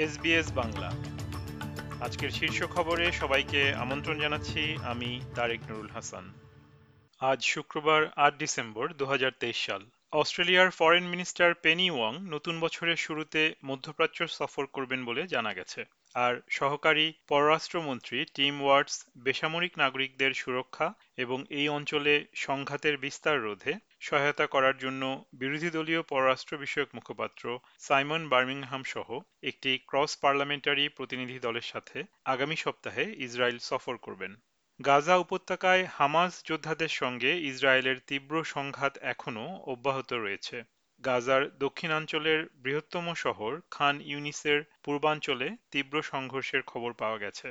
SBS Bangla. আজকের শীর্ষ খবরে সবাইকে আমন্ত্রণ জানাচ্ছি আমি তারেক নুরুল হাসান। আজ শুক্রবার আট ডিসেম্বর দু হাজার তেইশ সাল। অস্ট্রেলিয়ার ফরেন মিনিস্টার পেনি ওয়াং নতুন বছরের শুরুতে মধ্যপ্রাচ্য সফর করবেন বলে জানা গেছে। আর সহকারী পররাষ্ট্রমন্ত্রী টিম ওয়ার্ডস বেসামরিক নাগরিকদের সুরক্ষা এবং এই অঞ্চলে সংঘাতের বিস্তার রোধে সহায়তা করার জন্য বিরোধী দলীয় পররাষ্ট্র বিষয়ক মুখপাত্র সাইমন বার্মিংহাম সহ একটি ক্রস পার্লামেন্টারি প্রতিনিধি দলের সাথে আগামী সপ্তাহে ইসরায়েল সফর করবেন। গাজা উপত্যকায় হামাস যোদ্ধাদের সঙ্গে ইসরায়েলের তীব্র সংঘাত এখনও অব্যাহত রয়েছে। গাজার দক্ষিণাঞ্চলের বৃহত্তম শহর খান ইউনিসের পূর্বাঞ্চলে তীব্র সংঘর্ষের খবর পাওয়া গেছে।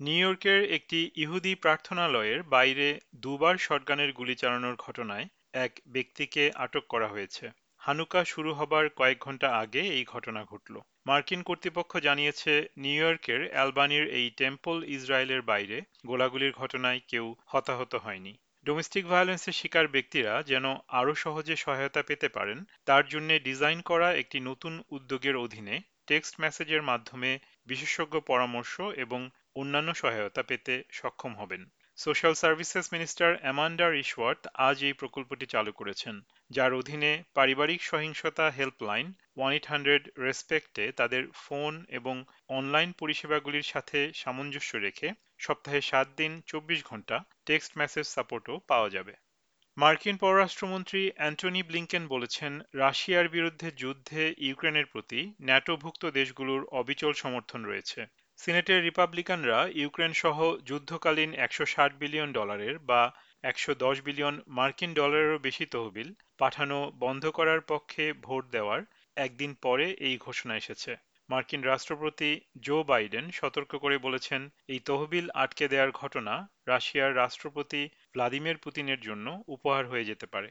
নিউ ইয়র্কের একটি ইহুদি প্রার্থনালয়ের বাইরে দুবার শটগানের গুলি চালানোর ঘটনায় এক ব্যক্তিকে আটক করা হয়েছে। হানুকা শুরু হবার কয়েক ঘণ্টা আগে এই ঘটনা ঘটল। মার্কিন কর্তৃপক্ষ জানিয়েছে, নিউ ইয়র্কের অ্যালবানির এই টেম্পল ইসরায়েলের বাইরে গোলাগুলির ঘটনায় কেউ হতাহত হয়নি। ডোমেস্টিক ভায়োলেন্সের শিকার ব্যক্তিরা যেন আরও সহজে সহায়তা পেতে পারেন, তার জন্য ডিজাইন করা একটি নতুন উদ্যোগের অধীনে টেক্সট মেসেজের মাধ্যমে বিশেষজ্ঞ পরামর্শ এবং অন্যান্য সহায়তা পেতে সক্ষম হবেন। Social services minister Amanda Rishworth আজ এই প্রকল্পটি চালু করেছেন। যার অধীনে পারিবারিক সহিংসতা হেল্পলাইন, ওয়ান এইট হান্ড্রেড রেসপেক্টে তাদের ফোন এবং অনলাইন পরিষেবাগুলির সাথে সামঞ্জস্য রেখে সপ্তাহে সাত দিন, চব্বিশ ঘণ্টা টেক্সট মেসেজ সাপোর্টও পাওয়া যাবে। মার্কিন পররাষ্ট্রমন্ত্রী অ্যান্টনি ব্লিংকেন বলেছেন, রাশিয়ার বিরুদ্ধে যুদ্ধে ইউক্রেনের প্রতি ন্যাটোভুক্ত দেশগুলোর অবিচল সমর্থন রয়েছে। সিনেটের রিপাবলিকানরা ইউক্রেন সহ যুদ্ধকালীন একশো ষাট বিলিয়ন ডলারের বা একশো দশ বিলিয়ন মার্কিন ডলারেরও বেশি তহবিল পাঠানো বন্ধ করার পক্ষে ভোট দেওয়ার একদিন পরে এই ঘোষণা এসেছে। মার্কিন রাষ্ট্রপতি জো বাইডেন সতর্ক করে বলেছেন, এই তহবিল আটকে দেওয়ার ঘটনা রাশিয়ার রাষ্ট্রপতি ভ্লাদিমির পুতিনের জন্য উপহার হয়ে যেতে পারে।